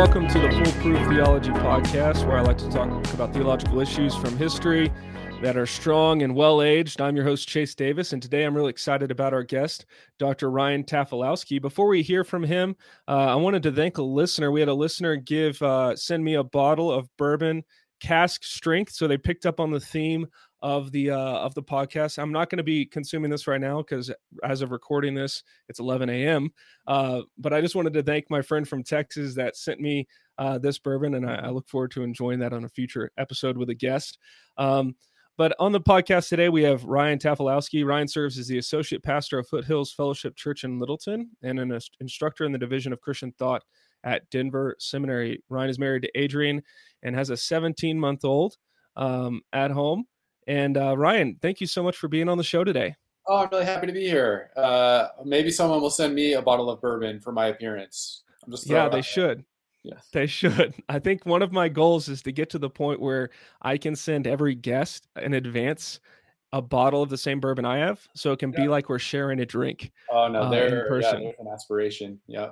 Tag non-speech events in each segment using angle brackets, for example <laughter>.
welcome to the Full Proof Theology Podcast, where I like to talk about theological issues from history that are strong and well aged. I'm your host, Chase Davis, and today I'm really excited about our guest, Dr. Ryan Tafilowski. Before we hear from him, uh, I wanted to thank a listener. We had a listener give uh, send me a bottle of bourbon cask strength, so they picked up on the theme of the uh, of the podcast. I'm not going to be consuming this right now because as of recording this, it's 11 a.m. Uh, but I just wanted to thank my friend from Texas that sent me uh, this bourbon, and I, I, look forward to enjoying that on a future episode with a guest. Um, but on the podcast today, we have Ryan Tafilowski. Ryan serves as the associate pastor of Foothills Fellowship Church in Littleton and an instructor in the Division of Christian Thought at Denver Seminary. Ryan is married to Adrian and has a 17 month old um, at home. And uh, Ryan, thank you so much for being on the show today. Oh, I'm really happy to be here. Uh, maybe someone will send me a bottle of bourbon for my appearance. yeah, they should. Yes. They should. <laughs> I think one of my goals is to get to the point where I can send every guest in advance a bottle of the same bourbon I have, so it can yeah. be like we're sharing a drink. Oh no, uh, there, yeah, there's an aspiration. Yeah.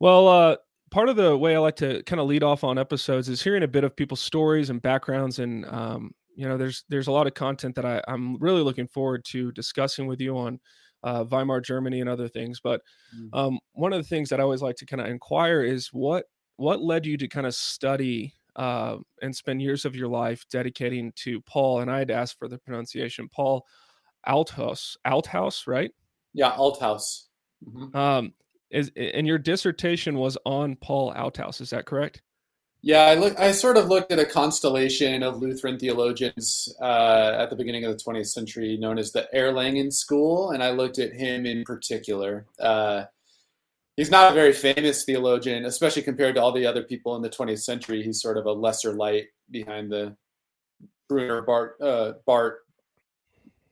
Well, uh, part of the way I like to kind of lead off on episodes is hearing a bit of people's stories and backgrounds, and um, you know, there's there's a lot of content that I, I'm really looking forward to discussing with you on uh, Weimar Germany and other things. But mm. um, one of the things that I always like to kind of inquire is what what led you to kind of study uh, and spend years of your life dedicating to Paul. And I had asked for the pronunciation, Paul Althaus, Althaus, right? Yeah, Althaus. Mm-hmm. Um, is and your dissertation was on Paul Althaus, is that correct? Yeah, I look. I sort of looked at a constellation of Lutheran theologians uh, at the beginning of the 20th century, known as the Erlangen School, and I looked at him in particular. Uh, he's not a very famous theologian, especially compared to all the other people in the 20th century. He's sort of a lesser light behind the Brunner, Barth, uh, Barth,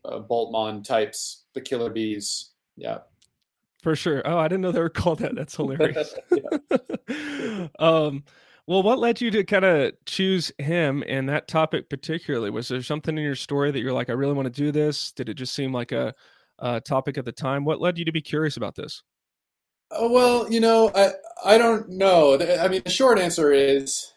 uh, Bultmann types, the killer bees. Yeah. For sure. Oh, I didn't know they were called that. That's hilarious. <laughs> <laughs> um, well, what led you to kind of choose him and that topic particularly? Was there something in your story that you're like, I really want to do this? Did it just seem like a, a topic at the time? What led you to be curious about this? Oh, well, you know, I I don't know. I mean, the short answer is,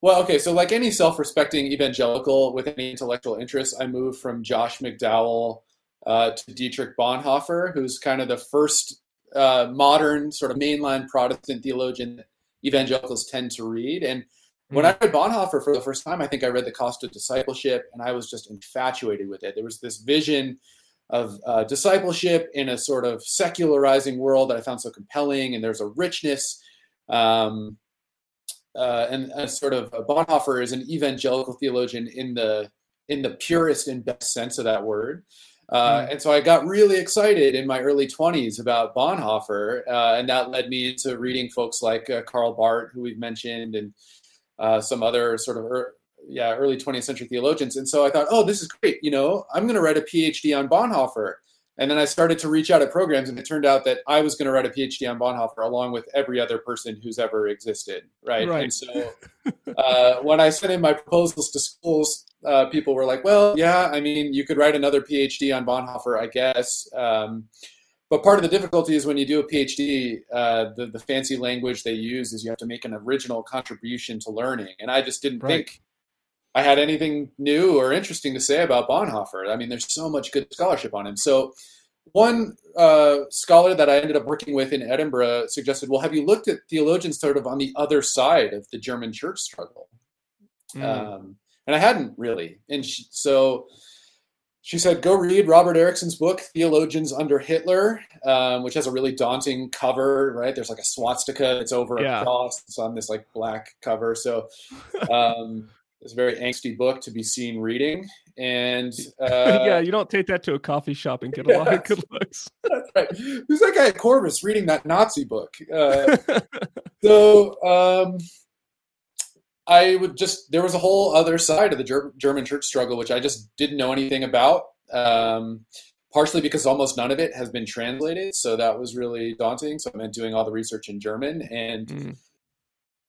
well, okay. So, like any self-respecting evangelical with any intellectual interest, I moved from Josh McDowell uh, to Dietrich Bonhoeffer, who's kind of the first uh, modern sort of mainline Protestant theologian evangelicals tend to read. And when hmm. I read Bonhoeffer for the first time, I think I read The Cost of Discipleship, and I was just infatuated with it. There was this vision of uh, discipleship in a sort of secularizing world that I found so compelling, and there's a richness. Um, uh, and, a sort of uh, Bonhoeffer is an evangelical theologian in the in the purest and best sense of that word. Uh, hmm. and so I got really excited in my early 20s about Bonhoeffer, uh, and that led me into reading folks like uh, Karl Barth, who we've mentioned, and uh, some other sort of er- yeah early 20th century theologians. And so I thought, oh, this is great. You know, I'm going to write a PhD on Bonhoeffer. And then I started to reach out at programs, and it turned out that I was going to write a PhD on Bonhoeffer along with every other person who's ever existed, right? right. And so uh, when I sent in my proposals to schools, uh, people were like, "Well, yeah, I mean, you could write another PhD on Bonhoeffer, I guess." Um, but part of the difficulty is when you do a PhD, uh, the the fancy language they use is you have to make an original contribution to learning, and I just didn't right. think I had anything new or interesting to say about Bonhoeffer. I mean, there's so much good scholarship on him. So, one uh, scholar that I ended up working with in Edinburgh suggested, "Well, have you looked at theologians sort of on the other side of the German church struggle?" Mm. Um, and I hadn't really. And she, so she said, "Go read Robert Erickson's book, Theologians Under Hitler, um, which has a really daunting cover. Right? There's like a swastika. It's over yeah. a cross. It's on this like black cover. So." Um, <laughs> it's a very angsty book to be seen reading. And <laughs> uh, yeah, you don't take that to a coffee shop and get a lot of good looks. <laughs> That's right. Who's that guy at Corvus reading that Nazi book? Uh, so um, I would just, there was a whole other side of the Ger- German church struggle, which I just didn't know anything about. Um, partially because almost none of it has been translated. So that was really daunting. So I meant doing all the research in German. And mm.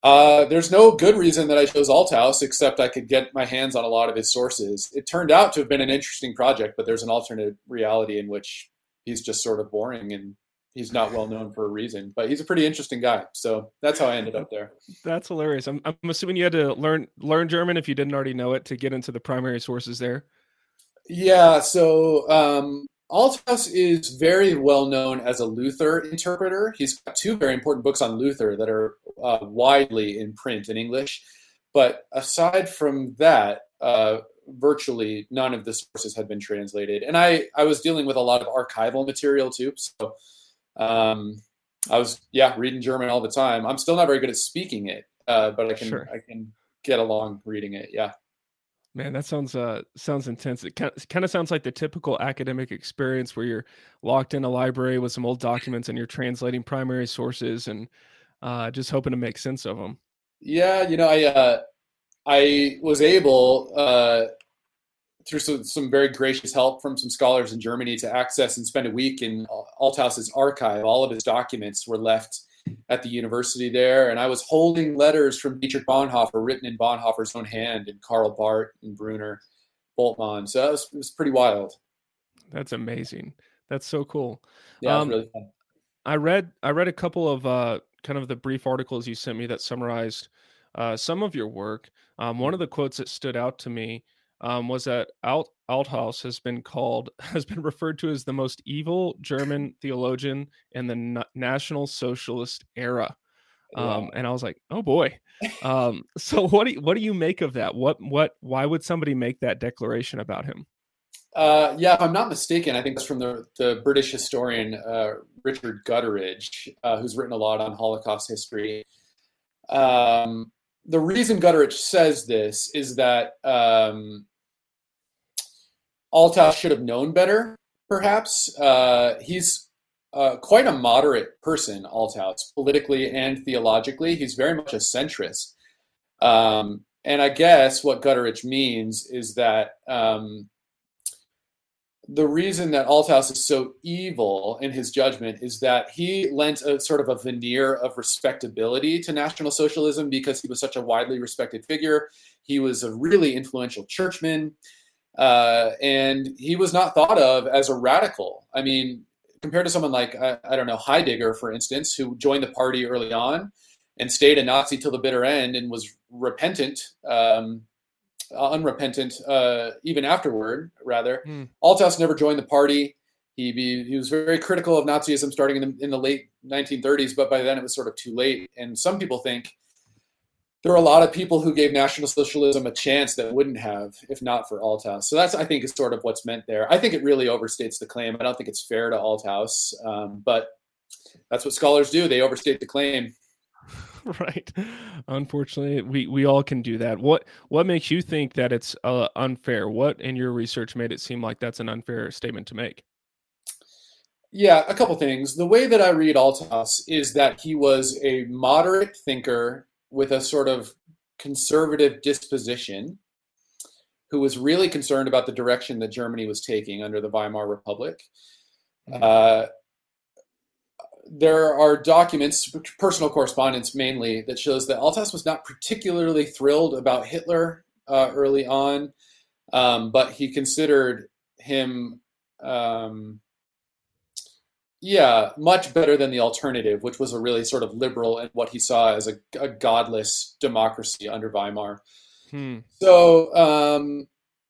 Uh, there's no good reason that I chose Althaus, except I could get my hands on a lot of his sources. It turned out to have been an interesting project, but there's an alternate reality in which he's just sort of boring and he's not well known for a reason. But he's a pretty interesting guy. So that's how I ended up there. <laughs> That's hilarious. I'm, I'm assuming you had to learn learn German if you didn't already know it to get into the primary sources there. Yeah. So um, Althaus is very well known as a Luther interpreter. He's got two very important books on Luther that are uh, widely in print in English. But aside from that, uh, virtually none of the sources had been translated. And I, I was dealing with a lot of archival material too. So um, I was, yeah, reading German all the time. I'm still not very good at speaking it, uh, but I can, sure. I can get along reading it. Yeah. Man, that sounds uh sounds intense. It kind of, sounds like the typical academic experience where you're locked in a library with some old documents and you're translating primary sources and uh, just hoping to make sense of them. Yeah, you know, I uh, I was able uh, through some, some very gracious help from some scholars in Germany to access and spend a week in Althaus's archive. All of his documents were left at the university there, and I was holding letters from Dietrich Bonhoeffer written in Bonhoeffer's own hand, and Karl Barth and Brunner Bultmann. So was, it was pretty wild. That's amazing. That's so cool. Yeah, um, really fun. I read I read a couple of uh, kind of the brief articles you sent me that summarized uh, some of your work. Um, one of the quotes that stood out to me um, was that Alt Althaus has been called <laughs> has been referred to as the most evil German theologian in the na- National Socialist era. Um, wow. and I was like, oh boy. Um, <laughs> so what do you, what do you make of that? What what why would somebody make that declaration about him? Uh, yeah, if I'm not mistaken, I think that's from the, the British historian uh, Richard Gutteridge, uh, who's written a lot on Holocaust history. Um, the reason Gutteridge says this is that um, should have known better, perhaps. Uh, he's uh, quite a moderate person, Althaus, politically and theologically. He's very much a centrist. Um, and I guess what Gutteridge means is that um, the reason that Althaus is so evil in his judgment is that he lent a sort of a veneer of respectability to National Socialism because he was such a widely respected figure. He was a really influential churchman, uh, and he was not thought of as a radical. I mean, compared to someone like I, I don't know Heidegger, for instance, who joined the party early on and stayed a Nazi till the bitter end and was repentant. Um, unrepentant uh, even afterward, rather. Mm. Althaus never joined the party. He, be, he was very critical of Nazism starting in the, in the late 1930s, but by then it was sort of too late. And some people think there are a lot of people who gave National Socialism a chance that wouldn't have if not for Althaus. So that's, I think, is sort of what's meant there. I think it really overstates the claim. I don't think it's fair to Althaus, um, but that's what scholars do. They overstate the claim. <laughs> right. Unfortunately, we we all can do that. What what makes you think that it's uh, unfair? What in your research made it seem like that's an unfair statement to make? Yeah, a couple things. The way that I read Althaus is that he was a moderate thinker with a sort of conservative disposition who was really concerned about the direction that Germany was taking under the Weimar Republic. Mm-hmm. Uh, there are documents, personal correspondence mainly, that shows that Althaus was not particularly thrilled about Hitler uh, early on, um, but he considered him, um, yeah, much better than the alternative, which was a really sort of liberal and what he saw as a, a godless democracy under Weimar. Hmm. So, um,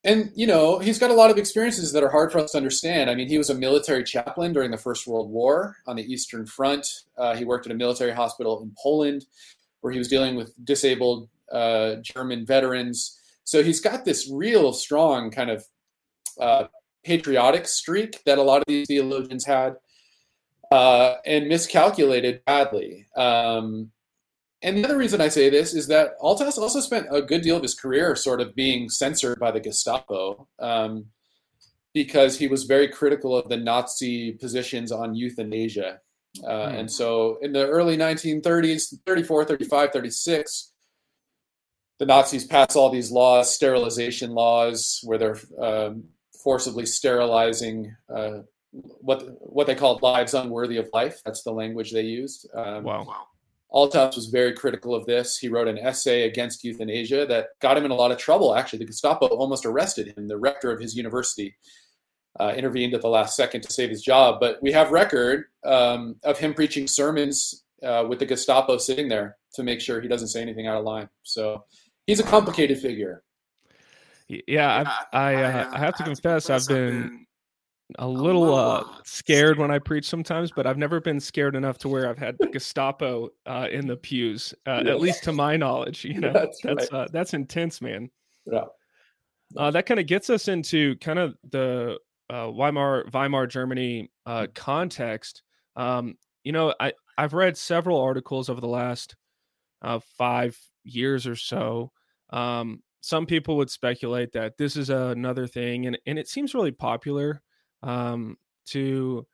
and you know he's got a lot of experiences that are hard for us to understand. I mean, he was a military chaplain during the First World War on the Eastern Front. Uh, he worked at a military hospital in Poland, where he was dealing with disabled uh, German veterans. So he's got this real strong kind of uh, patriotic streak that a lot of these theologians had, uh, and miscalculated badly. Um, and the other reason I say this is that Althaus also spent a good deal of his career sort of being censored by the Gestapo um, because he was very critical of the Nazi positions on euthanasia. Uh, mm. And so in the early 1930s, 34, 35, 36, the Nazis pass all these laws, sterilization laws, where they're um, forcibly sterilizing uh, what what they called lives unworthy of life. That's the language they used. Um, wow. Althaus was very critical of this. He wrote an essay against euthanasia that got him in a lot of trouble. Actually, the Gestapo almost arrested him, the rector of his university. uh, intervened at the last second to save his job. But we have record um, of him preaching sermons uh, with the Gestapo sitting there to make sure he doesn't say anything out of line. So he's a complicated figure. Yeah, I've, I uh, I have to confess, I've been a little uh, scared when I preach sometimes, but I've never been scared enough to where I've had Gestapo uh, in the pews, uh, at least to my knowledge. You know, that's that's, right. Uh, that's intense, man. Yeah. Uh, that kind of gets us into kind of the uh, Weimar Weimar Germany mm. context. Um, you know, I I've read several articles over the last five years or so. Um, some people would speculate that this is another thing, and and it seems really popular um, to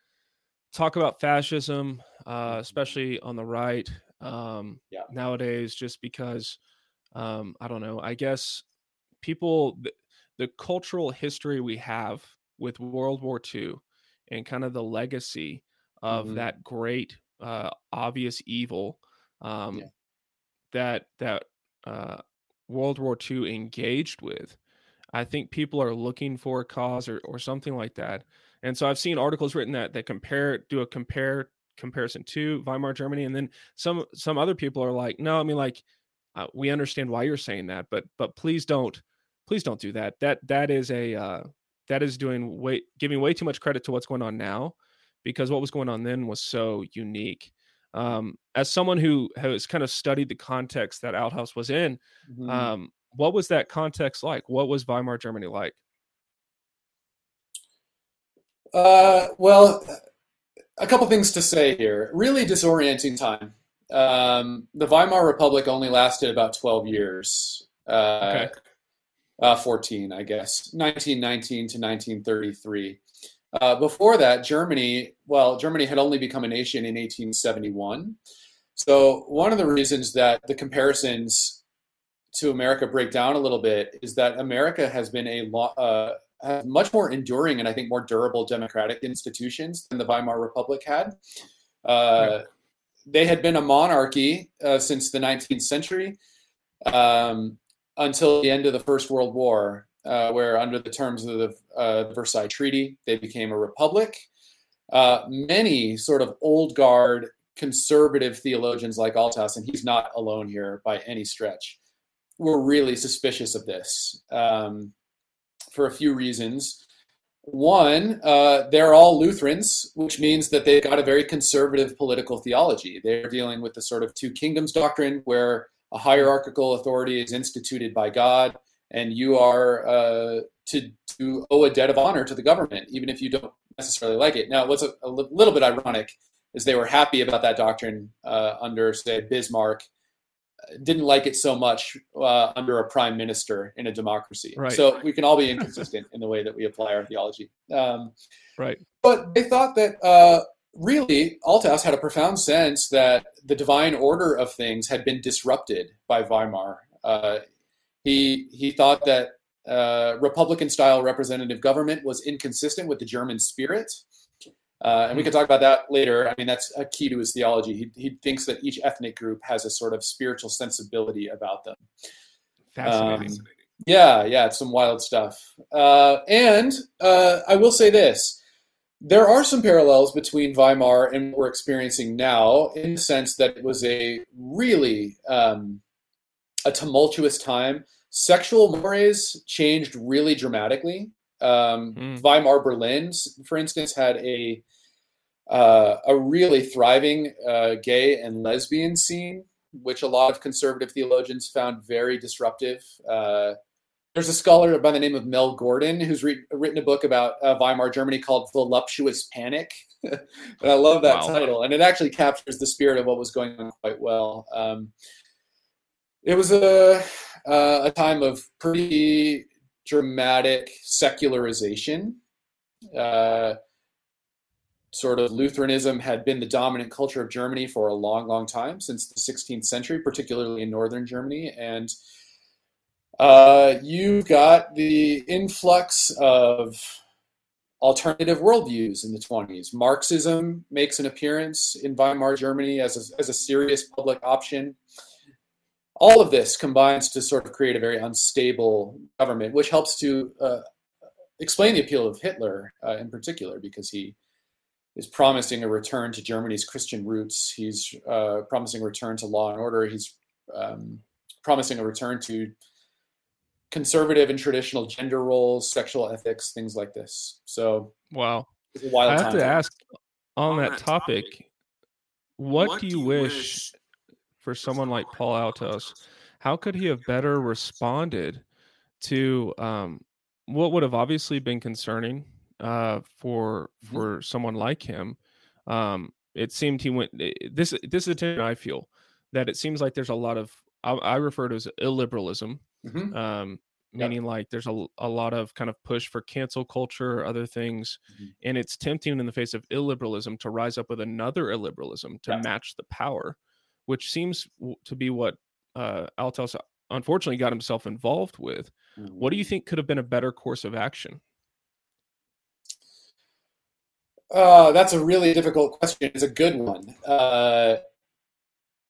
talk about fascism, uh, especially on the right um, yeah. nowadays, just because um, I don't know. I guess people, the, the, cultural history we have with World War II and kind of the legacy of mm-hmm. that great, uh, obvious evil um, yeah. that that uh, World War II engaged with I think people are looking for a cause or, or something like that. And so I've seen articles written that that compare do a compare comparison to Weimar Germany, and then some some other people are like, no, I mean like uh, we understand why you're saying that, but but please don't please don't do that. That that is a uh, that is doing way giving way too much credit to what's going on now, because what was going on then was so unique. Um, as someone who has kind of studied the context that Althaus was in, mm-hmm. um, what was that context like? What was Weimar Germany like? Uh, well, a couple things to say here. Really disorienting time. Um, the Weimar Republic only lasted about 12 years. Uh, okay. Uh, 14, I guess. 1919 to 1933. Uh, before that, Germany, well, Germany had only become a nation in 1871. So, one of the reasons that the comparisons to America break down a little bit is that America has been a lot uh, much more enduring and I think more durable democratic institutions than the Weimar Republic had. Uh, right. They had been a monarchy uh, since the 19th century um, until the end of the First World War, uh, where under the terms of the, uh, the, Versailles Treaty, they became a republic. Uh, many sort of old guard conservative theologians like Althaus, and he's not alone here by any stretch, were really suspicious of this um, for a few reasons. One, uh, they're all Lutherans, which means that they've got a very conservative political theology. They're dealing with the sort of two kingdoms doctrine, where a hierarchical authority is instituted by God, and you are uh, to, to owe a debt of honor to the government, even if you don't necessarily like it. Now, what's a, a little bit ironic is they were happy about that doctrine uh, under, say, Bismarck didn't like it so much uh, under a prime minister in a democracy. Right. So we can all be inconsistent in the way that we apply our theology. Um, right. But they thought that uh, really Althaus had a profound sense that the divine order of things had been disrupted by Weimar. Uh, he he thought that uh, Republican style representative government was inconsistent with the German spirit. Uh, and we can talk about that later. I mean, that's a key to his theology. He, he thinks that each ethnic group has a sort of spiritual sensibility about them. Fascinating. Um, yeah, yeah, it's some wild stuff. Uh, and uh, I will say this there are some parallels between Weimar and what we're experiencing now in the sense that it was a really um, a tumultuous time. Sexual mores changed really dramatically. Um, mm. Weimar Berlin, for instance, had a uh, a really thriving uh, gay and lesbian scene, which a lot of conservative theologians found very disruptive. Uh, there's a scholar by the name of Mel Gordon who's re- written a book about uh, Weimar Germany called Voluptuous Panic. <laughs> and I love that wow. title. And it actually captures the spirit of what was going on quite well. Um, it was a, uh, a time of pretty dramatic secularization. Sort of Lutheranism had been the dominant culture of Germany for a long, long time, since the 16th century, particularly in northern Germany. And uh, you've got the influx of alternative worldviews in the 20s. Marxism makes an appearance in Weimar Germany as a, as a serious public option. All of this combines to sort of create a very unstable government, which helps to uh, explain the appeal of Hitler uh, in particular because he is promising a return to Germany's Christian roots. He's uh, promising a return to law and order. He's um, promising a return to conservative and traditional gender roles, sexual ethics, things like this. So, wow, I have to ask on, on that, that topic, topic what, what, do you, wish, wish for someone like Paul Althaus? How could he have better responded to um, what would have obviously been concerning uh, for mm-hmm. for someone like him? Um, it seemed he went eh, this this is a time I feel that it seems like there's a lot of I, I refer to as illiberalism, mm-hmm. um, meaning yep. like there's a, a lot of kind of push for cancel culture, or other things, mm-hmm. and it's tempting in the face of illiberalism to rise up with another illiberalism to match the power, which seems to be what uh, Althaus unfortunately got himself involved with. Mm-hmm. What do you think could have been a better course of action? Uh, that's a really difficult question. It's a good one. Uh,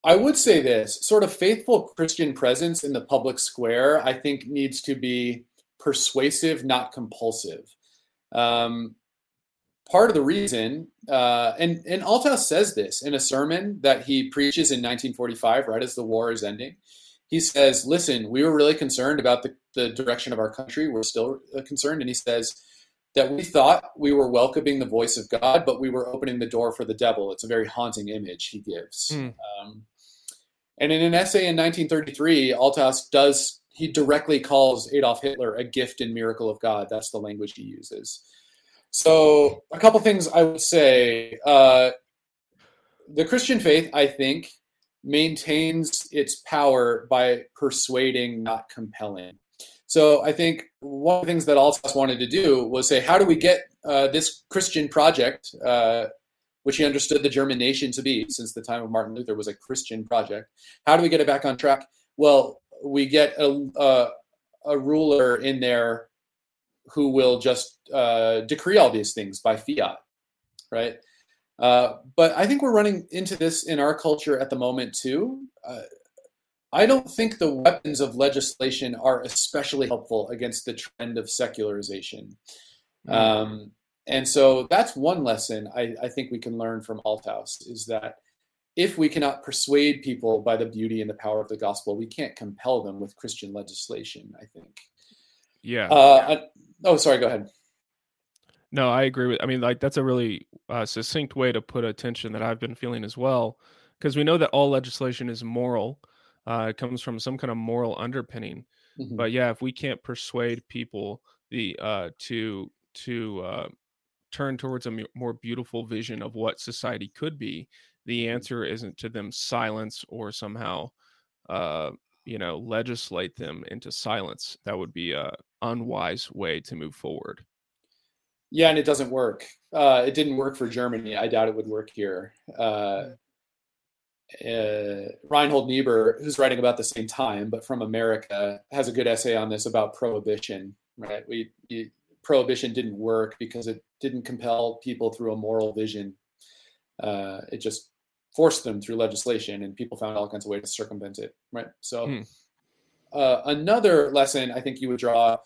I would say this sort of faithful Christian presence in the public square, I think, needs to be persuasive, not compulsive. Um, part of the reason, uh, and, and Althaus says this in a sermon that he preaches in 1945, right as the war is ending. He says, Listen, we were really concerned about the, the direction of our country. We're still uh, concerned. And he says, that we thought we were welcoming the voice of God, but we were opening the door for the devil. It's a very haunting image he gives. Mm. Um, and in an essay in 1933, Althaus does he directly calls Adolf Hitler a gift and miracle of God. That's the language he uses. So, a couple things I would say. Uh, the Christian faith, I think, maintains its power by persuading, not compelling. So, I think one of the things that Althaus wanted to do was say, how do we get uh, this Christian project uh, which he understood the German nation to be since the time of Martin Luther was a Christian project. How do we get it back on track? Well, we get a, a, a ruler in there who will just uh, decree all these things by fiat, right? Uh, but I think we're running into this in our culture at the moment too. I don't think the weapons of legislation are especially helpful against the trend of secularization. Mm. Um, and so that's one lesson I, I think we can learn from Althaus is that if we cannot persuade people by the beauty and the power of the gospel, we can't compel them with Christian legislation, I think. Yeah. Uh, I, oh, sorry, go ahead. No, I agree with. I mean, like that's a really uh, succinct way to put attention that I've been feeling as well, because we know that all legislation is moral. Uh, it comes from some kind of moral underpinning. Mm-hmm. But yeah, if we can't persuade people the uh, to to uh, turn towards a more beautiful vision of what society could be, the mm-hmm. answer isn't to them silence or somehow, uh, you know, legislate them into silence. That would be a unwise way to move forward. Yeah, and it doesn't work. Uh, it didn't work for Germany. I doubt it would work here. Uh, uh, Reinhold Niebuhr, who's writing about the same time, but from America, has a good essay on this about prohibition. Right? We you, prohibition didn't work because it didn't compel people through a moral vision. Uh, it just forced them through legislation, and people found all kinds of ways to circumvent it. Right. So, hmm. uh, another lesson I think you would draw,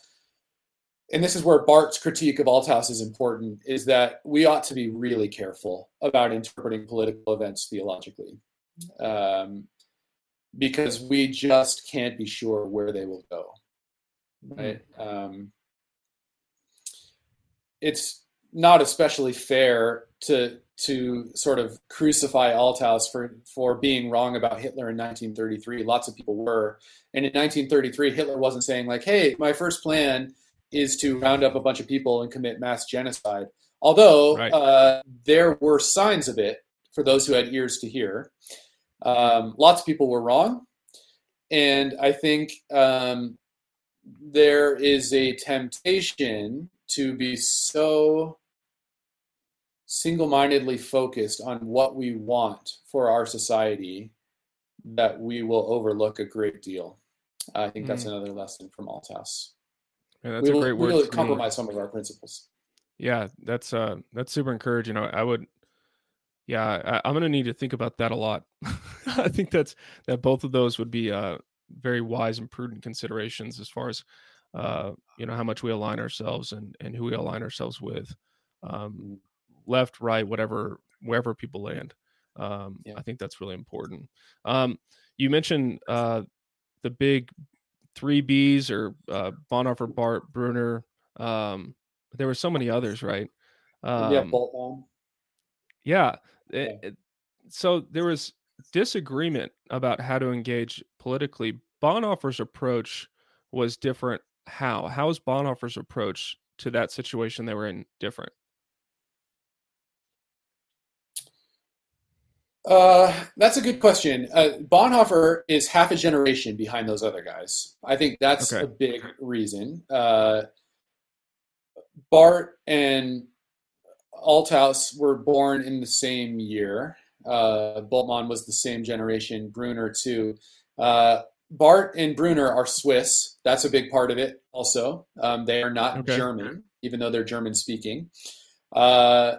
and this is where Barth's critique of Althaus is important, is that we ought to be really careful about interpreting political events theologically. Um, because we just can't be sure where they will go. Right. Um, it's not especially fair to to sort of crucify Althaus for for being wrong about Hitler in 1933. Lots of people were, and in 1933, Hitler wasn't saying like, "Hey, my first plan is to round up a bunch of people and commit mass genocide." Although right. uh, there were signs of it for those who had ears to hear. Um, lots of people were wrong, and I think um, there is a temptation to be so single-mindedly focused on what we want for our society that we will overlook a great deal. I think that's mm. another lesson from Althaus. Yeah, that's we will, a great word. We will compromise some of our principles. Yeah, that's uh that's super encouraging. I would yeah, I, am gonna need to think about that a lot. <laughs> I think that's that both of those would be uh very wise and prudent considerations as far as uh, you know, how much we align ourselves and and who we align ourselves with, um, left, right, whatever, wherever people land. Um, yeah. I think that's really important. Um, you mentioned uh, the big three Bs or uh, Bonhoeffer, Barth, Brunner. Um, there were so many others, right? Um, yeah. Yeah. It, so there was disagreement about how to engage politically. Bonhoeffer's approach was different. How? How is Bonhoeffer's approach to that situation they were in different? Uh, that's a good question. Uh, Bonhoeffer is half a generation behind those other guys. I think that's okay. a big reason. Uh, Barth and Althaus were born in the same year. Uh, was the same generation. Brunner too. Uh, Barth and Brunner are Swiss. That's a big part of it. Also, um, they are not okay. German, even though they're German speaking. Uh,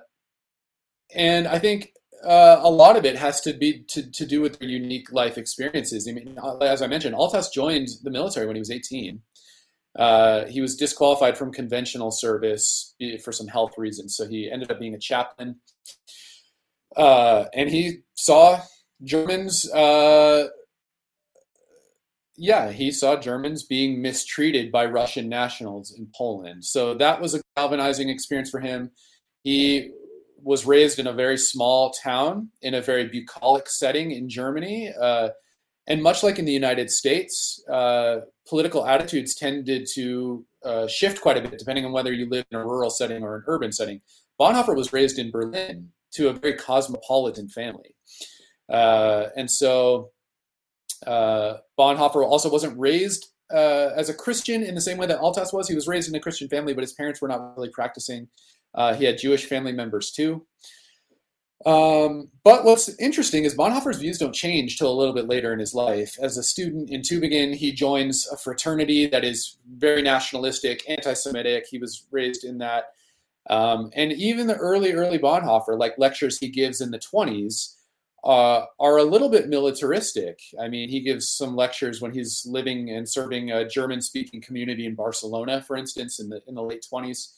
and I think uh, a lot of it has to be to, to do with their unique life experiences. I mean, uh, as I mentioned, Althaus joined the military when he was 18. Uh, he was disqualified from conventional service for some health reasons, so he ended up being a chaplain. Uh, and he saw Germans. Uh, yeah, he saw Germans being mistreated by Russian nationals in Poland. So that was a galvanizing experience for him. He was raised in a very small town in a very bucolic setting in Germany. And much like in the United States, uh, political attitudes tended to uh, shift quite a bit depending on whether you live in a rural setting or an urban setting. Bonhoeffer was raised in Berlin to a very cosmopolitan family. Uh, and so uh, Bonhoeffer also wasn't raised uh, as a Christian in the same way that Althaus was. He was raised in a Christian family, but his parents were not really practicing. Uh, he had Jewish family members too. Um, but what's interesting is Bonhoeffer's views don't change till a little bit later in his life. As a student in Tübingen, he joins a fraternity that is very nationalistic, anti-Semitic. He was raised in that. Um, and even the early, early Bonhoeffer, like lectures he gives in the 20s, uh, are a little bit militaristic. I mean, he gives some lectures when he's living and serving a German-speaking community in Barcelona, for instance, in the in the late 20s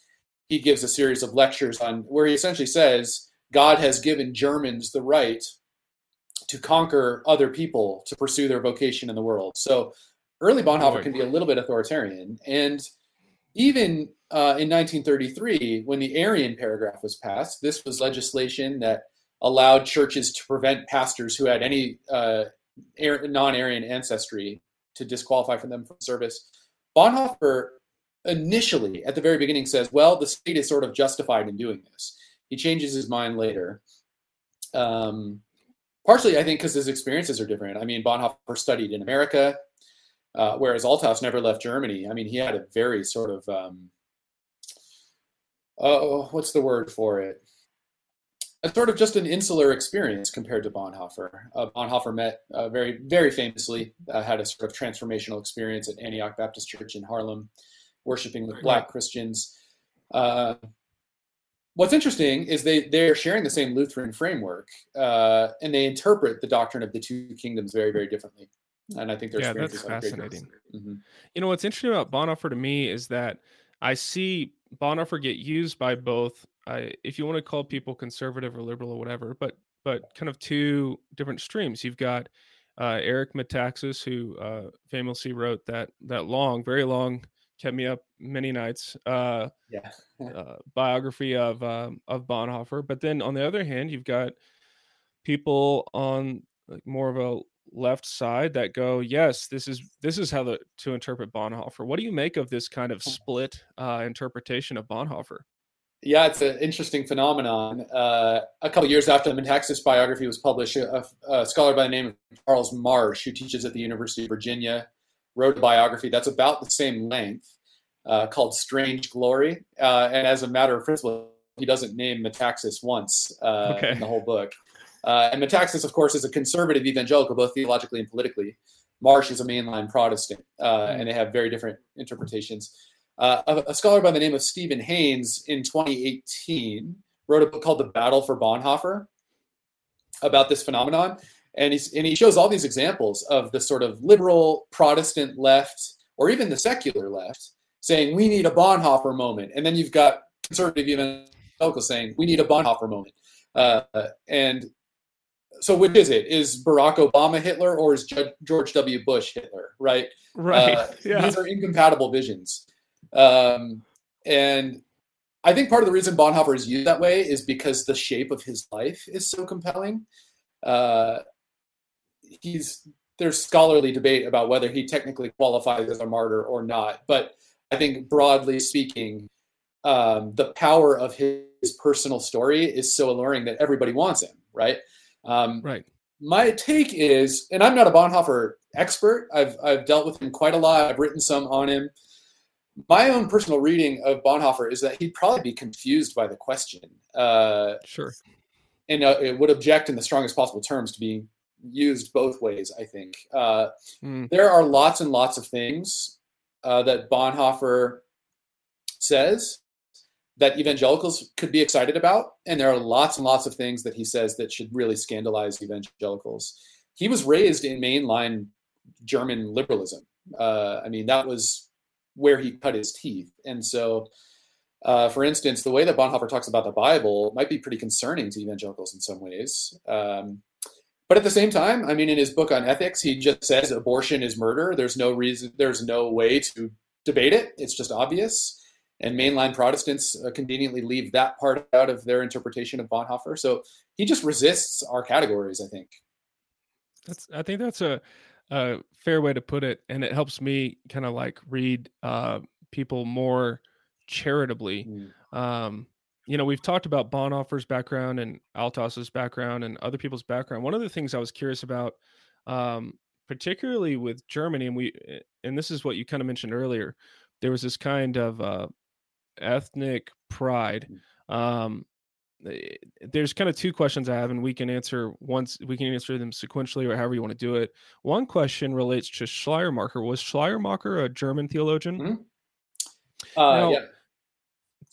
he gives a series of lectures on where he essentially says God has given Germans the right to conquer other people to pursue their vocation in the world. So early Bonhoeffer can be a little bit authoritarian. And even uh, in 1933, when the Aryan paragraph was passed, this was legislation that allowed churches to prevent pastors who had any uh, non Aryan ancestry to disqualify from them from service. Bonhoeffer initially at the very beginning says, well, the state is sort of justified in doing this. He changes his mind later. Um, partially, I think, because his experiences are different. I mean, Bonhoeffer studied in America, uh, whereas Althaus never left Germany. I mean, he had a very sort of, um, oh, what's the word for it? A sort of just an insular experience compared to Bonhoeffer. Uh, Bonhoeffer met uh, very, very famously, uh, had a sort of transformational experience at Antioch Baptist Church in Harlem worshiping with black Christians. What's interesting is they they're sharing the same Lutheran framework, uh, and they interpret the doctrine of the two kingdoms very very differently. And I think their yeah, that's fascinating. Mm-hmm. You know what's interesting about Bonhoeffer to me is that I see Bonhoeffer get used by both. Uh, if you want to call people conservative or liberal or whatever, but but kind of two different streams. You've got uh, Eric Metaxas, who uh, famously wrote that that long, very long kept me up many nights. Uh, yeah. <laughs> uh, biography of um, of Bonhoeffer, but then on the other hand, you've got people on like more of a left side that go, yes, this is this is how the, to interpret Bonhoeffer. What do you make of this kind of split uh, interpretation of Bonhoeffer? Yeah, it's an interesting phenomenon. Uh, a couple years after the Metaxas biography was published, a, a, scholar by the name of Charles Marsh, who teaches at the University of Virginia, wrote a biography that's about the same length uh, called Strange Glory. Uh, and as a matter of principle, he doesn't name Metaxas once uh, okay. in the whole book. Uh, and Metaxas, of course, is a conservative evangelical, both theologically and politically. Marsh is a mainline Protestant, uh, and they have very different interpretations. Uh, a, a, scholar by the name of Stephen Haynes in 2018 wrote a book called The Battle for Bonhoeffer about this phenomenon and he's and he shows all these examples of the sort of liberal Protestant left or even the secular left saying we need a Bonhoeffer moment, and then you've got conservative evangelicals saying we need a Bonhoeffer moment. Uh, and so, which is it? Is Barack Obama Hitler or is George W. Bush Hitler? Right. Right. Uh, <laughs> yeah. These are incompatible visions. Um, and I think part of the reason Bonhoeffer is used that way is because the shape of his life is so compelling. Uh, he's there's scholarly debate about whether he technically qualifies as a martyr or not, but I think broadly speaking, um, the power of his, his, personal story is so alluring that everybody wants him, right? Um, right. My take is, and I'm not a Bonhoeffer expert. I've I've dealt with him quite a lot. I've written some on him. My own personal reading of Bonhoeffer is that he'd probably be confused by the question. Uh, sure. And uh, it would object in the strongest possible terms to being used both ways. I think uh, mm. there are lots and lots of things uh, that Bonhoeffer says that evangelicals could be excited about, and there are lots and lots of things that he says that should really scandalize evangelicals. He was raised in mainline German liberalism. Uh, I mean, that was where he cut his teeth, and so. Uh, for instance, the way that Bonhoeffer talks about the Bible might be pretty concerning to evangelicals in some ways. Um, but at the same time, I mean, in his book on ethics, he just says abortion is murder. There's no reason, there's no way to debate it. It's just obvious. And mainline Protestants uh, conveniently leave that part out of their interpretation of Bonhoeffer. So he just resists our categories, I think. That's, I think that's a, a fair way to put it. And it helps me kind of like read uh, people more charitably. Mm. Um, you know, we've talked about Bonhoeffer's background and Althaus's background and other people's background. One of the things I was curious about, um, particularly with Germany, and we, eh, and this is what you kind of mentioned earlier, there was this kind of uh, ethnic pride. Mm. Um, eh, there's kind of two questions I have, and we can answer once we can answer them sequentially or however you want to do it. One question relates to Schleiermacher. Was Schleiermacher a German theologian? Mm-hmm. Uh, now, yeah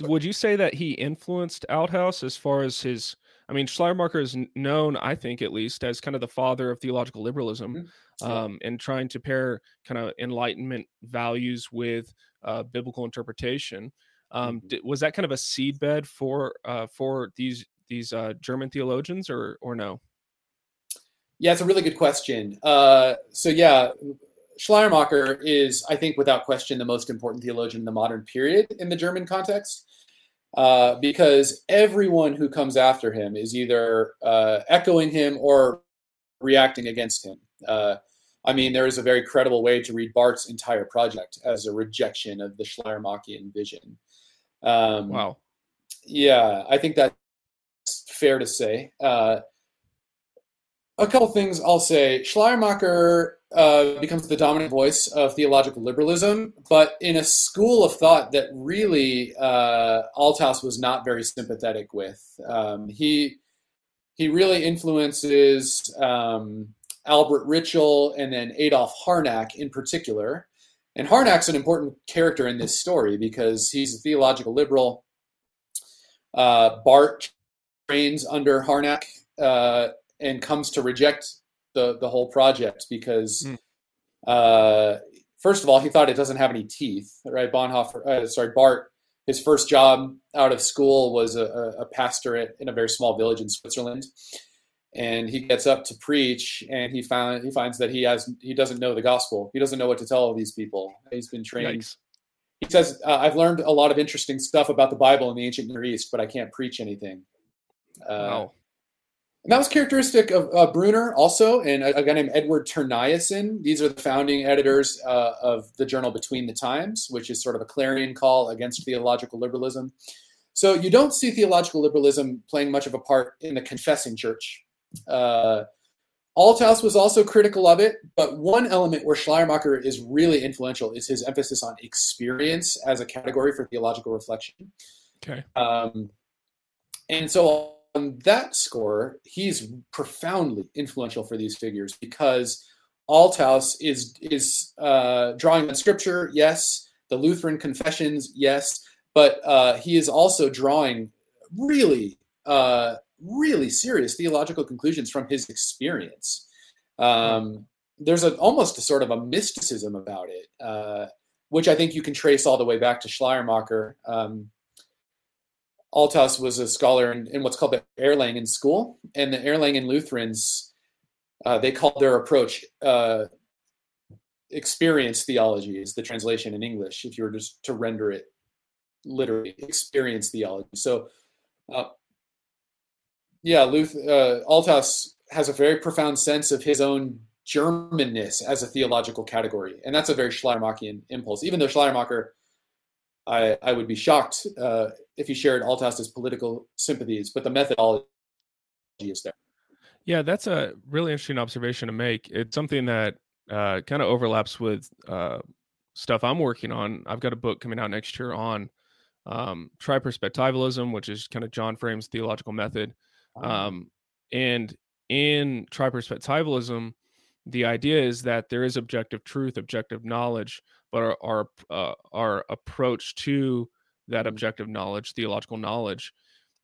would you say that he influenced Althaus as far as his? I mean, Schleiermacher is known, I think, at least, as kind of the father of theological liberalism, mm-hmm. um, and trying to pair kind of Enlightenment values with uh, biblical interpretation. Um, mm-hmm. did, was that kind of a seedbed for uh, for these these uh, German theologians, or or no? Yeah, it's a really good question. Uh, so yeah, Schleiermacher is, I think, without question, the most important theologian in the modern period in the German context. Uh, because everyone who comes after him is either uh, echoing him or reacting against him. Uh, I mean, there is a very credible way to read Barth's entire project as a rejection of the Schleiermachian vision. Um, wow. Yeah, I think that's fair to say. Uh, a couple things I'll say. Schleiermacher uh, becomes the dominant voice of theological liberalism, but in a school of thought that really uh, Althaus was not very sympathetic with. Um, he he really influences um, Albert Ritschl and then Adolf Harnack in particular. And Harnack's an important character in this story because he's a theological liberal. Uh, Barth trains under Harnack uh, and comes to reject the the whole project because mm. uh, first of all he thought it doesn't have any teeth right bonhoeffer uh, sorry Barth. his first job out of school was a, a, pastorate in a very small village in switzerland and he gets up to preach and he found he finds that he has he doesn't know the gospel he doesn't know what to tell these people he's been trained Yikes. he says uh, i've learned a lot of interesting stuff about the bible in the ancient near east but i can't preach anything uh, wow. And that was characteristic of uh, Brunner also, and a, a, guy named Edward Thurneysen. These are the founding editors uh, of the journal Between the Times, which is sort of a clarion call against theological liberalism. So you don't see theological liberalism playing much of a part in the confessing church. Uh, Althaus was also critical of it, but one element where Schleiermacher is really influential is his emphasis on experience as a category for theological reflection. Okay. Um, and so on that score, he's profoundly influential for these figures because Althaus is is uh, drawing on Scripture, yes, the Lutheran confessions, yes, but uh, he is also drawing really, uh, really serious theological conclusions from his experience. Um, there's a, almost a sort of a mysticism about it. Uh, which I think you can trace all the way back to Schleiermacher. Um, Althaus was a scholar in, in, what's called the Erlangen school, and the Erlangen Lutherans, uh, they called their approach uh, experience theology is the translation in English, if you were just to render it literally, experience theology. So, uh, yeah, Luth, uh, Althaus has a very profound sense of his own Germanness as a theological category, and that's a very Schleiermachian impulse. Even though Schleiermacher, I, I would be shocked uh, if he shared Althaus's political sympathies, but the methodology is there. Yeah, that's a really interesting observation to make. It's something that uh, kind of overlaps with uh, stuff I'm working on. I've got a book coming out next year on um, triperspectivalism, which is kind of John Frame's theological method. Um, and in triperspectivalism, the idea is that there is objective truth, objective knowledge, but our our, uh, our approach to that objective knowledge, theological knowledge,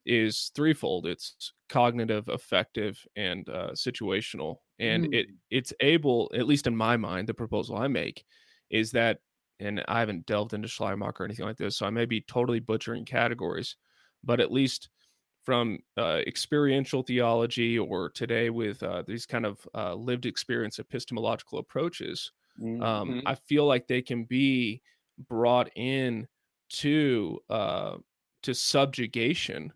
is threefold. It's cognitive, affective, and uh, situational. And mm. it it's able, at least in my mind, the proposal I make is that, and I haven't delved into Schleiermacher or anything like this, so I may be totally butchering categories, but at least from uh, experiential theology or today with uh, these kind of uh, lived experience epistemological approaches, mm-hmm. um, I feel like they can be brought in to uh, to subjugation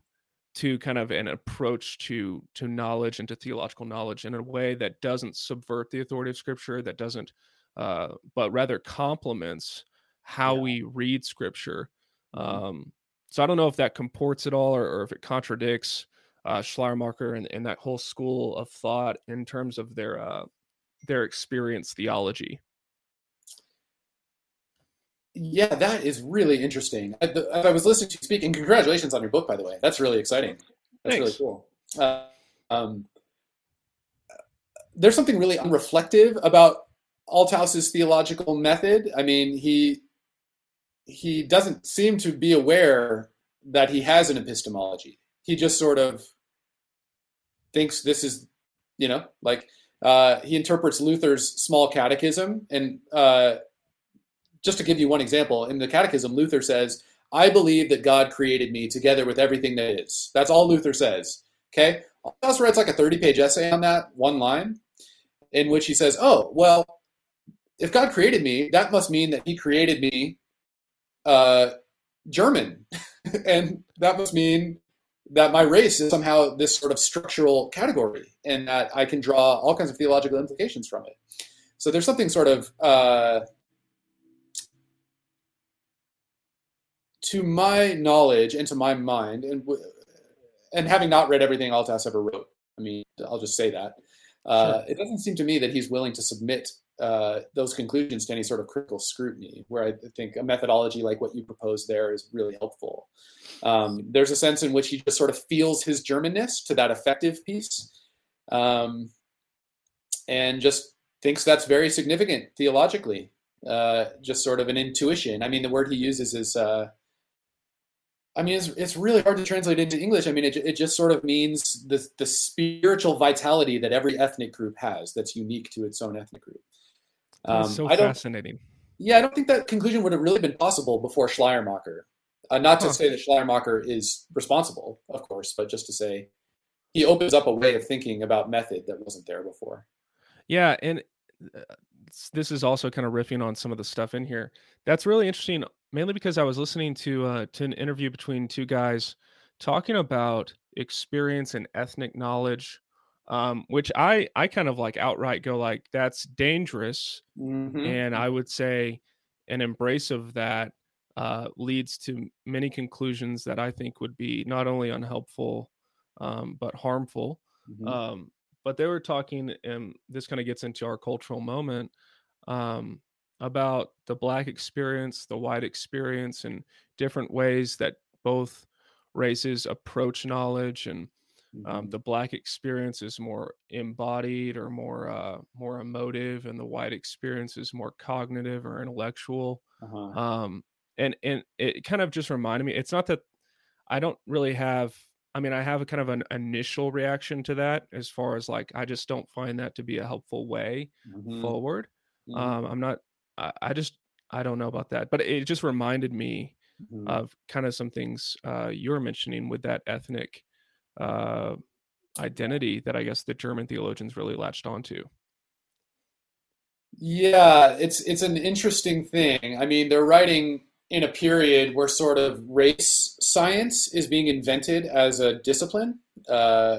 to kind of an approach to to knowledge and to theological knowledge in a way that doesn't subvert the authority of scripture that doesn't uh, but rather complements how yeah. we read scripture mm-hmm. um, so i don't know if that comports at all or, or if it contradicts uh, schleiermacher and, and that whole school of thought in terms of their uh, their experience theology yeah, that is really interesting. I, the, I, was listening to you speak, and congratulations on your book, by the way. That's really exciting. That's Thanks. really cool. Uh, um, there's something really unreflective about Althaus's theological method. I mean, he he doesn't seem to be aware that he has an epistemology. He just sort of thinks this is, you know, like uh, he interprets Luther's small catechism and uh, just to give you one example, in the Catechism, Luther says, I believe that God created me together with everything that is. That's all Luther says. Okay? Althaus writes like a 30 page essay on that, one line, in which he says, Oh, well, if God created me, that must mean that he created me uh, German. <laughs> and that must mean that my race is somehow this sort of structural category and that I can draw all kinds of theological implications from it. So there's something sort of uh, to my knowledge and to my mind, and and having not read everything Althaus ever wrote, I mean, I'll just say that uh, sure. it doesn't seem to me that he's willing to submit uh, those conclusions to any sort of critical scrutiny. Where I think a methodology like what you propose there is really helpful. Um, there's a sense in which he just sort of feels his Germanness to that affective piece, um, and just thinks that's very significant theologically. Uh, just sort of an intuition. I mean, the word he uses is uh, I mean, it's, it's really hard to translate into English. I mean, it, it just sort of means the, the spiritual vitality that every ethnic group has that's unique to its own ethnic group. Um, so fascinating. Yeah, I don't think that conclusion would have really been possible before Schleiermacher. Uh, not to huh. say that Schleiermacher is responsible, of course, but just to say he opens up a way of thinking about method that wasn't there before. Yeah, and uh, this is also kind of riffing on some of the stuff in here. That's really interesting mainly because I was listening to uh, to an interview between two guys talking about experience and ethnic knowledge, um, which I I kind of like outright go like that's dangerous, mm-hmm. and I would say an embrace of that uh, leads to many conclusions that I think would be not only unhelpful um, but harmful. Mm-hmm. Um, but they were talking, and this kind of gets into our cultural moment. Um, about the black experience, the white experience, and different ways that both races approach knowledge. And um, mm-hmm. the black experience is more embodied or more uh, more emotive, and the white experience is more cognitive or intellectual. Uh-huh. Um, and and it kind of just reminded me. It's not that I don't really have. I mean, I have a kind of an initial reaction to that, as far as like I just don't find that to be a helpful way mm-hmm. forward. Mm-hmm. Um, I'm not I, I just I don't know about that, but it just reminded me Mhm. of kind of some things uh, you were mentioning with that ethnic uh, identity that I guess the German theologians really latched onto. Yeah, it's it's an interesting thing. I mean, they're writing in a period where sort of race science is being invented as a discipline. Uh,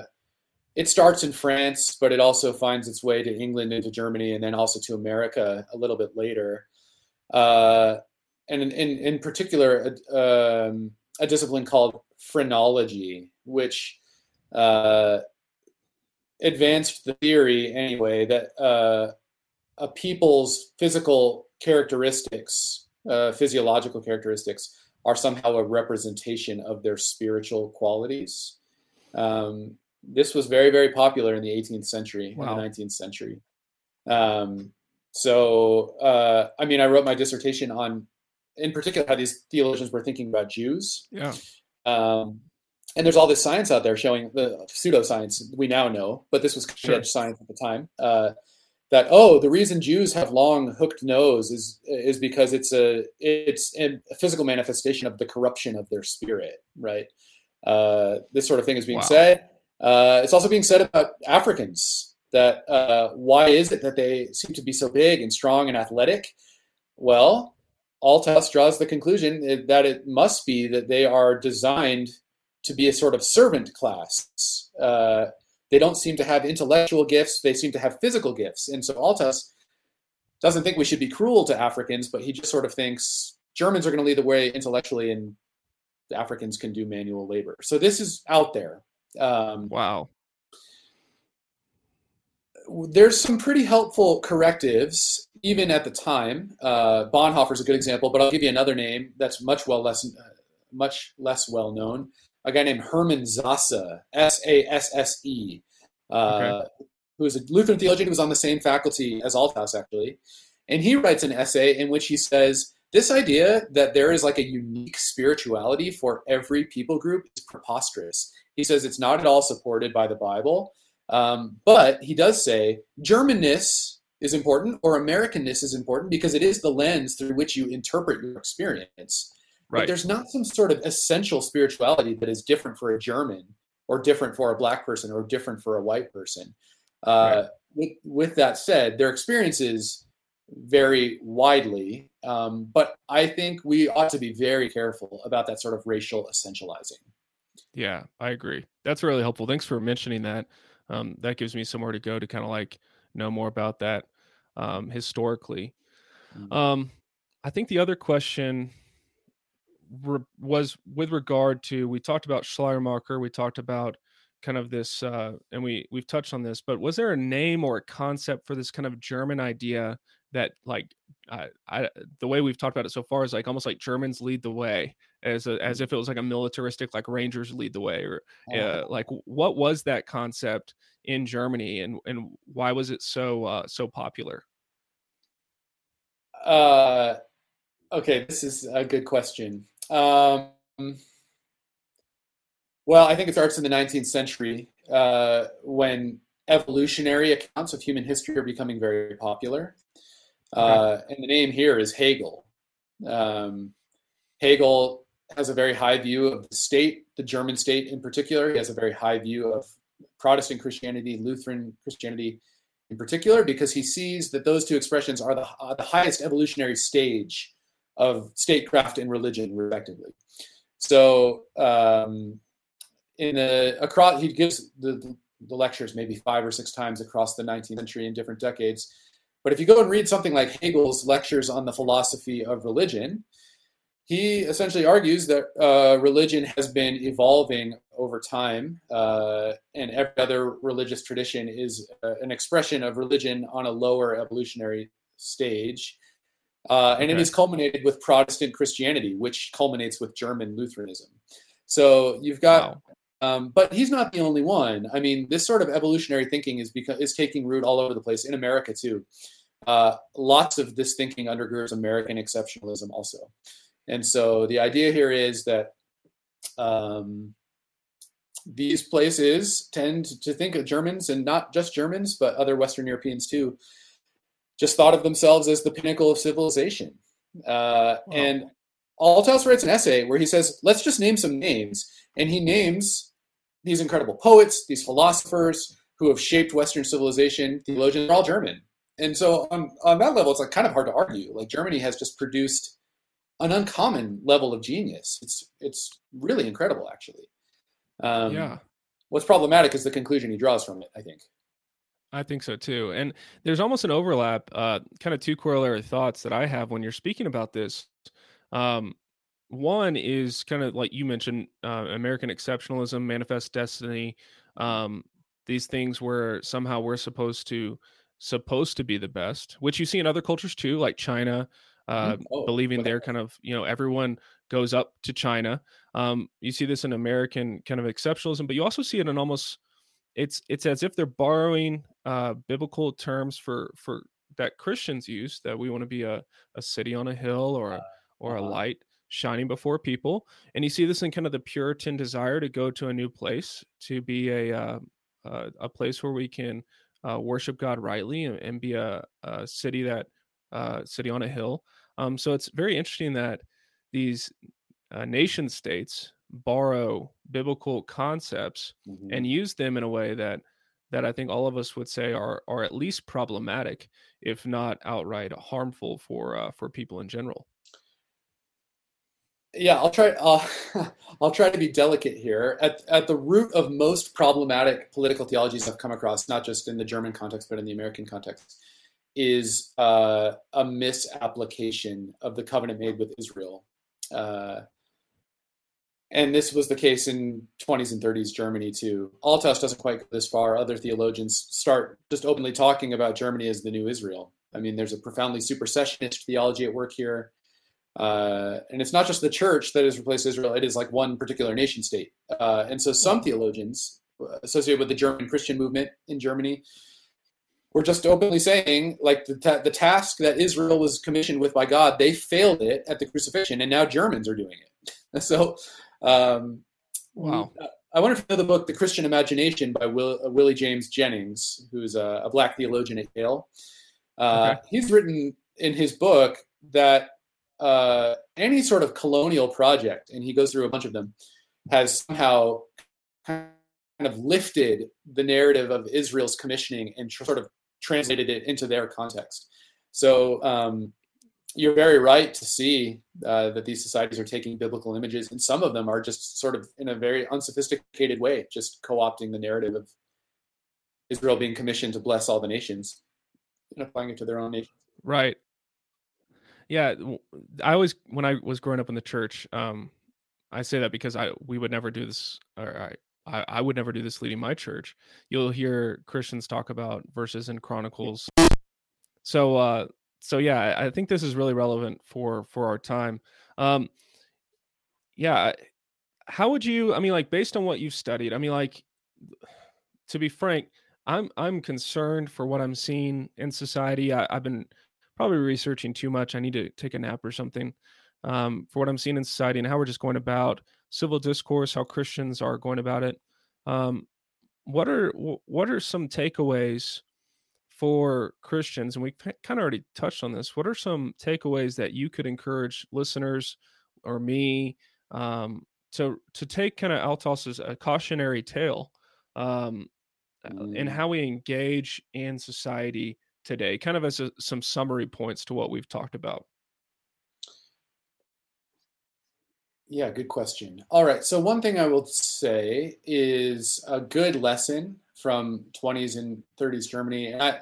it starts in France, but it also finds its way to England and to Germany, and then also to America a little bit later. Uh, and in, in, in particular, a, um, a discipline called phrenology, which uh, advanced the theory anyway that uh, a people's physical characteristics, uh, physiological characteristics, are somehow a representation of their spiritual qualities. Um, this was very, very popular in the 18th century, Wow. in the 19th century. Um, so, uh, I mean, I wrote my dissertation on, in particular, how these theologians were thinking about Jews. Yeah. Um, and there's all this science out there showing the pseudoscience we now know, but this was cutting Sure. edge science at the time. Uh, that oh, the reason Jews have long hooked nose is is because it's a it's a physical manifestation of the corruption of their spirit, right? Uh, this sort of thing is being Wow. said. Uh, it's also being said about Africans that uh, why is it that they seem to be so big and strong and athletic? Well, Althaus draws the conclusion that it must be that they are designed to be a sort of servant class. They don't seem to have intellectual gifts; they seem to have physical gifts. And so Althaus doesn't think we should be cruel to Africans, but he just sort of thinks Germans are going to lead the way intellectually, and the Africans can do manual labor. So this is out there. Um, Wow. there's some pretty helpful correctives even at the time. Uh, is a good example, but I'll give you another name that's much well less uh, much less well known. A guy named Hermann Sasse, S A S S E, uh, who is a Lutheran theologian who was on the same faculty as Althaus actually, and he writes an essay in which he says this idea that there is like a unique spirituality for every people group is preposterous. He says it's not at all supported by the Bible. Um, but he does say Germanness is important or Americanness is important because it is the lens through which you interpret your experience. But Right. there's not some sort of essential spirituality that is different for a German or different for a black person or different for a white person. Uh, with, with that said, their experiences vary widely, um, but I think we ought to be very careful about that sort of racial essentializing. Yeah, I agree. That's really helpful. Thanks for mentioning that. Um, that gives me somewhere to go to kind of like know more about that um, historically. Mhm. Um, I think the other question re- was with regard to we talked about Schleiermacher, we talked about kind of this, uh, and we we've touched on this, but was there a name or a concept for this kind of German idea that like I, I the way we've talked about it so far is like almost like Germans lead the way as a, as if it was like a militaristic like Rangers lead the way or uh, like what was that concept in Germany and and why was it so uh, so popular? Uh, okay, this is a good question. Um, well, I think it starts in the 19th century uh, when evolutionary accounts of human history are becoming very popular. Uh, and the name here is Hegel. Um, Hegel has a very high view of the state, the German state in particular. He has a very high view of Protestant Christianity, Lutheran Christianity in particular, because he sees that those two expressions are the, uh, the highest evolutionary stage of statecraft and religion, respectively. So, um, in a across, he gives the, the lectures maybe five or six times across the 19th century in different decades. But if you go and read something like Hegel's lectures on the philosophy of religion, he essentially argues that uh, religion has been evolving over time, uh, and every other religious tradition is uh, an expression of religion on a lower evolutionary stage. Uh, and it is culminated with Protestant Christianity, which culminates with German Lutheranism. So you've got Wow. um, but he's not the only one. I mean, this sort of evolutionary thinking is because is taking root all over the place in America too. Uh, lots of this thinking undergirds American exceptionalism also, and so the idea here is that um, these places tend to think of Germans and not just Germans, but other Western Europeans too, just thought of themselves as the pinnacle of civilization. Uh, wow. And Althaus writes an essay where he says, let's just name some names. And he names these incredible poets, these philosophers who have shaped Western civilization, theologians, they're all German. And so on, on that level, it's like kind of hard to argue. Like Germany has just produced an uncommon level of genius. It's it's really incredible, actually. Um, yeah. What's problematic is the conclusion he draws from it. I think. I think so too. And there's almost an overlap, uh, kind of two corollary thoughts that I have when you're speaking about this. Um, one is kind of like you mentioned, uh, American exceptionalism, manifest destiny, um, these things where somehow we're supposed to supposed to be the best, which you see in other cultures too, like China, uh, mm, oh, believing they're kind of you know everyone goes up to China. Um, you see this in American kind of exceptionalism, but you also see it in almost it's it's as if they're borrowing uh, biblical terms for for that Christians use that we want to be a, a city on a hill or a, or a uh-huh. light shining before people and you see this in kind of the puritan desire to go to a new place to be a uh, uh, a place where we can uh, worship god rightly and, and be a, a, city that uh, city on a hill um, so it's very interesting that these uh, nation states borrow biblical concepts mm-hmm. and use them in a way that that I think all of us would say are are at least problematic, if not outright harmful for uh, for people in general. Yeah, I'll try. Uh, <laughs> I'll try to be delicate here. At at the root of most problematic political theologies I've come across, not just in the German context but in the American context, is uh, a misapplication of the covenant made with Israel. Uh, and this was the case in 20s and 30s Germany too. Althaus doesn't quite go this far. Other theologians start just openly talking about Germany as the new Israel. I mean, there's a profoundly supersessionist theology at work here. Uh, and it's not just the church that has replaced Israel, it is like one particular nation state. Uh, and so some theologians associated with the German Christian movement in Germany were just openly saying, like, the, ta- the task that Israel was commissioned with by God, they failed it at the crucifixion, and now Germans are doing it. <laughs> so um, wow. I wonder if you know the book The Christian Imagination by Will, uh, Willie James Jennings, who's a, a black theologian at Yale. Uh, okay. He's written in his book that uh, any sort of colonial project, and he goes through a bunch of them, has somehow kind of lifted the narrative of Israel's commissioning and tr- sort of translated it into their context. So um, you're very right to see uh, that these societies are taking biblical images, and some of them are just sort of in a very unsophisticated way, just co-opting the narrative of Israel being commissioned to bless all the nations and applying it to their own nation. Right. Yeah, I always when I was growing up in the church, um, I say that because I we would never do this, or I, I would never do this leading my church. You'll hear Christians talk about verses in Chronicles. So uh, so yeah, I think this is really relevant for for our time. Um, yeah, how would you? I mean, like based on what you've studied, I mean, like to be frank, I'm I'm concerned for what I'm seeing in society. I, have been probably researching too much. I need to take a nap or something. Um, for what I'm seeing in society and how we're just going about civil discourse, how Christians are going about it. Um, what are what are some takeaways for Christians, and we kind of already touched on this, what are some takeaways that you could encourage listeners or me um, to to take kind of Althaus's a cautionary tale um, mm. in how we engage in society today, kind of as a, some summary points to what we've talked about? Yeah, good question. All right. So, one thing I will say is a good lesson from 20s and 30s Germany. And I,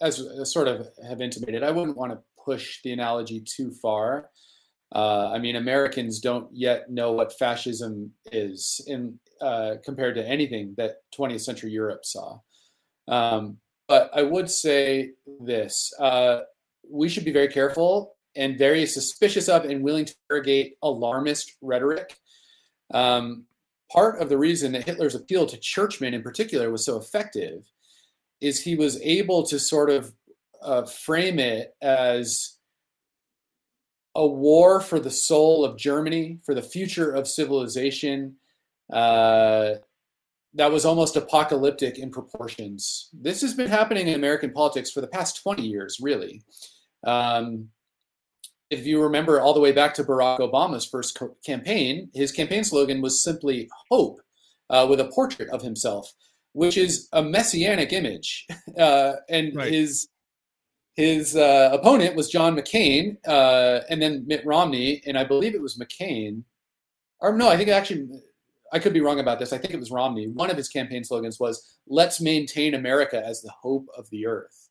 as, as sort of have intimated, I wouldn't want to push the analogy too far. Uh, I mean, Americans don't yet know what fascism is in uh, compared to anything that 20th century Europe saw. Um, but I would say this: uh, we should be very careful and very suspicious of and willing to interrogate alarmist rhetoric. Um, part of the reason that Hitler's appeal to churchmen in particular was so effective is he was able to sort of uh, frame it as a war for the soul of Germany, for the future of civilization. Uh, that was almost apocalyptic in proportions. This has been happening in American politics for the past 20 years, really. Um, if you remember all the way back to Barack Obama's first co- campaign, his campaign slogan was simply hope uh, with a portrait of himself, which is a messianic image. <laughs> Uh, and right. his his uh, opponent was John McCain, uh, and then Mitt Romney, and I believe it was McCain, or no, I think actually I could be wrong about this. I think it was Romney. One of his campaign slogans was "Let's maintain America as the hope of the earth,"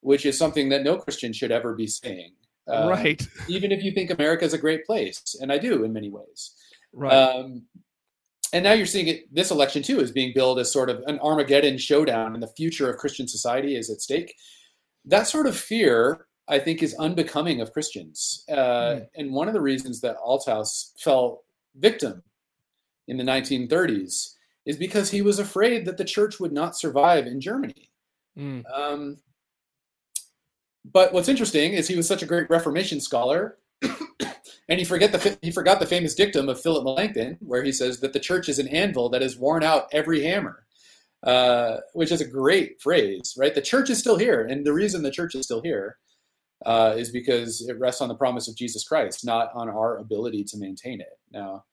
which is something that no Christian should ever be saying. Uh, right. <laughs> even if you think America is a great place, and I do in many ways. Right. Um, and now you're seeing it. This election too is being billed as sort of an Armageddon showdown, and the future of Christian society is at stake. That sort of fear, I think, is unbecoming of Christians. Uh, mm. And one of the reasons that Althaus fell victim in the 1930s is because he was afraid that the church would not survive in Germany. Mm. Um, but what's interesting is he was such a great Reformation scholar, <coughs> and he forget the he forgot the famous dictum of Philip Melanchthon, where he says that the church is an anvil that has worn out every hammer, uh, which is a great phrase, right? The church is still here, and the reason the church is still here uh, is because it rests on the promise of Jesus Christ, not on our ability to maintain it. Now,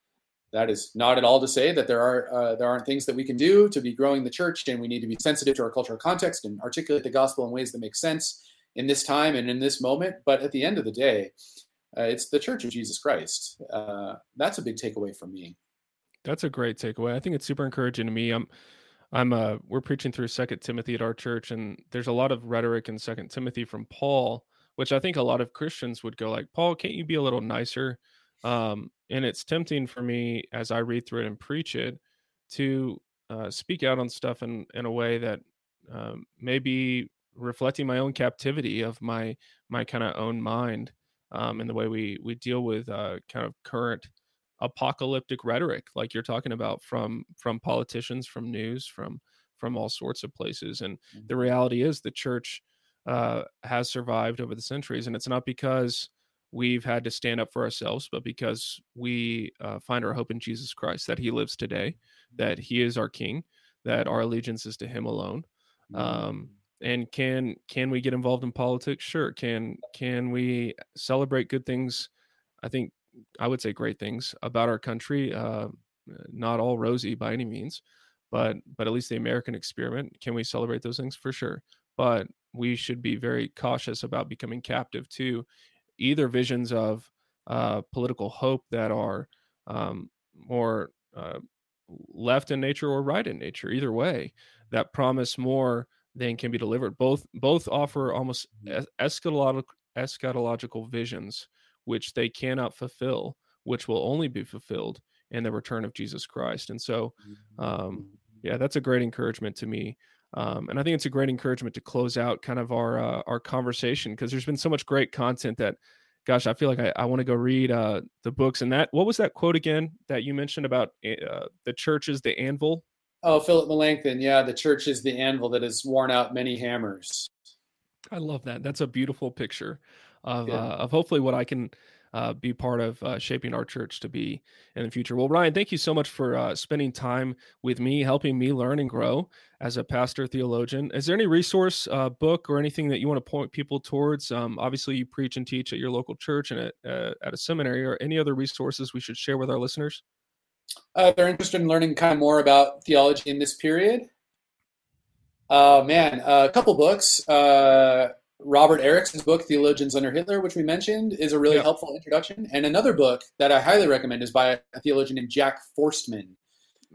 that is not at all to say that there are uh, there aren't things that we can do to be growing the church, and we need to be sensitive to our cultural context and articulate the gospel in ways that make sense in this time and in this moment. But at the end of the day, uh, it's the Church of Jesus Christ. Uh, that's a big takeaway for me. That's a great takeaway. I think it's super encouraging to me. I'm, I'm, uh, we're preaching through Second Timothy at our church, and there's a lot of rhetoric in Second Timothy from Paul, which I think a lot of Christians would go like, Paul, can't you be a little nicer? Um, and it's tempting for me as I read through it and preach it to uh, speak out on stuff in in a way that um, maybe reflecting my own captivity of my my kind of own mind um, and the way we we deal with uh, kind of current apocalyptic rhetoric like you're talking about from from politicians from news from from all sorts of places and mm-hmm. the reality is the church uh, has survived over the centuries and it's not because we've had to stand up for ourselves but because we uh, find our hope in jesus christ that he lives today that he is our king that our allegiance is to him alone mm-hmm. um, and can can we get involved in politics? Sure can can we celebrate good things? I think i would say great things about our country uh, not all rosy by any means but but at least the american experiment can we celebrate those things? For sure but we should be very cautious about becoming captive to either visions of uh, political hope that are um, more uh, left in nature or right in nature either way that promise more than can be delivered. Both both offer almost mm-hmm. eschatological eschatological visions which they cannot fulfill, which will only be fulfilled in the return of Jesus Christ. And so, mm-hmm. um, yeah, that's a great encouragement to me. Um, and I think it's a great encouragement to close out kind of our uh, our conversation because there's been so much great content that, gosh, I feel like I, I want to go read uh, the books. And that what was that quote again that you mentioned about eh, uh, the church is the anvil? Oh, Philip Melanchthon. Yeah, the church is the anvil that has worn out many hammers. I love that. That's a beautiful picture of yeah. uh, of hopefully what I can uh, be part of uh, shaping our church to be in the future. Well, Ryan, thank you so much for uh, spending time with me, helping me learn and grow as a pastor theologian. Is there any resource, uh, book, or anything that you want to point people towards? Um, obviously, you preach and teach at your local church and at, uh, at a seminary, or any other resources we should share with our listeners? Uh, they're interested in learning kind of more about theology in this period. Uh, man, a couple books. Uh, Robert Ericksen's book, Theologians Under Hitler, which we mentioned, is a really yeah. helpful introduction. And another book that I highly recommend is by a theologian named Jack Forstman.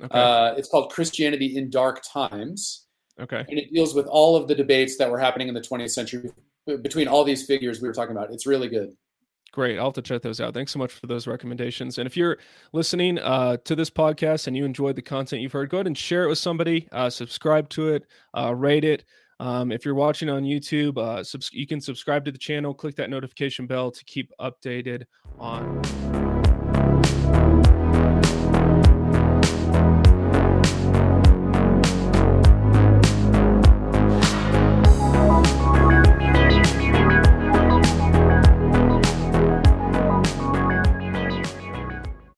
Okay. Uh, it's called Christianity in Dark Times. Okay. And it deals with all of the debates that were happening in the 20th century between all these figures we were talking about. It's really good. Great. I'll have to check those out. Thanks so much for those recommendations. And if you're listening uh, to this podcast and you enjoyed the content you've heard, go ahead and share it with somebody, uh, subscribe to it, uh, rate it. Um, if you're watching on YouTube, uh, subs- you can subscribe to the channel, click that notification bell to keep updated on.